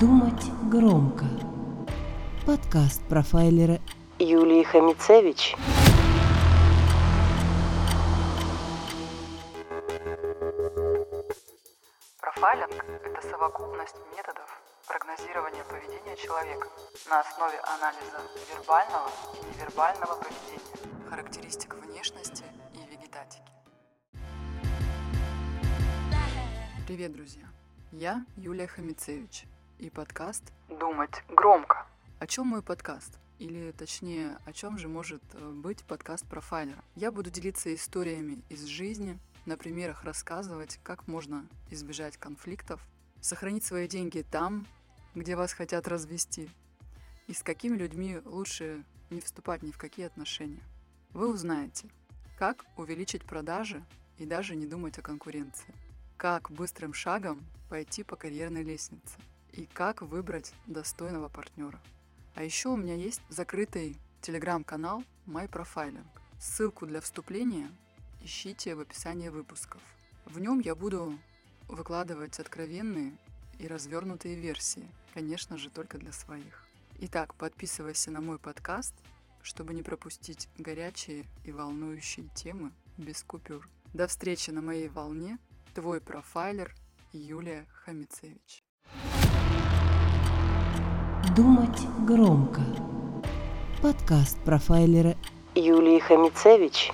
Думать громко. Подкаст профайлера Юлии Хамицевич. Профайлинг – это совокупность методов прогнозирования поведения человека на основе анализа вербального и невербального поведения, характеристик внешности и вегетатики. Привет, друзья! Я Юлия Хамицевич и подкаст «Думать громко». О чем мой подкаст? Или точнее, о чем же может э, быть подкаст профайлера? Я буду делиться историями из жизни, на примерах рассказывать, как можно избежать конфликтов, сохранить свои деньги там, где вас хотят развести, и с какими людьми лучше не вступать ни в какие отношения. Вы узнаете, как увеличить продажи и даже не думать о конкуренции, как быстрым шагом пойти по карьерной лестнице и как выбрать достойного партнера. А еще у меня есть закрытый телеграм-канал MyProfiling. Ссылку для вступления ищите в описании выпусков. В нем я буду выкладывать откровенные и развернутые версии, конечно же, только для своих. Итак, подписывайся на мой подкаст, чтобы не пропустить горячие и волнующие темы без купюр. До встречи на моей волне. Твой профайлер Юлия Хамицевич. Думать громко. Подкаст профайлера Юлии Хамицевич.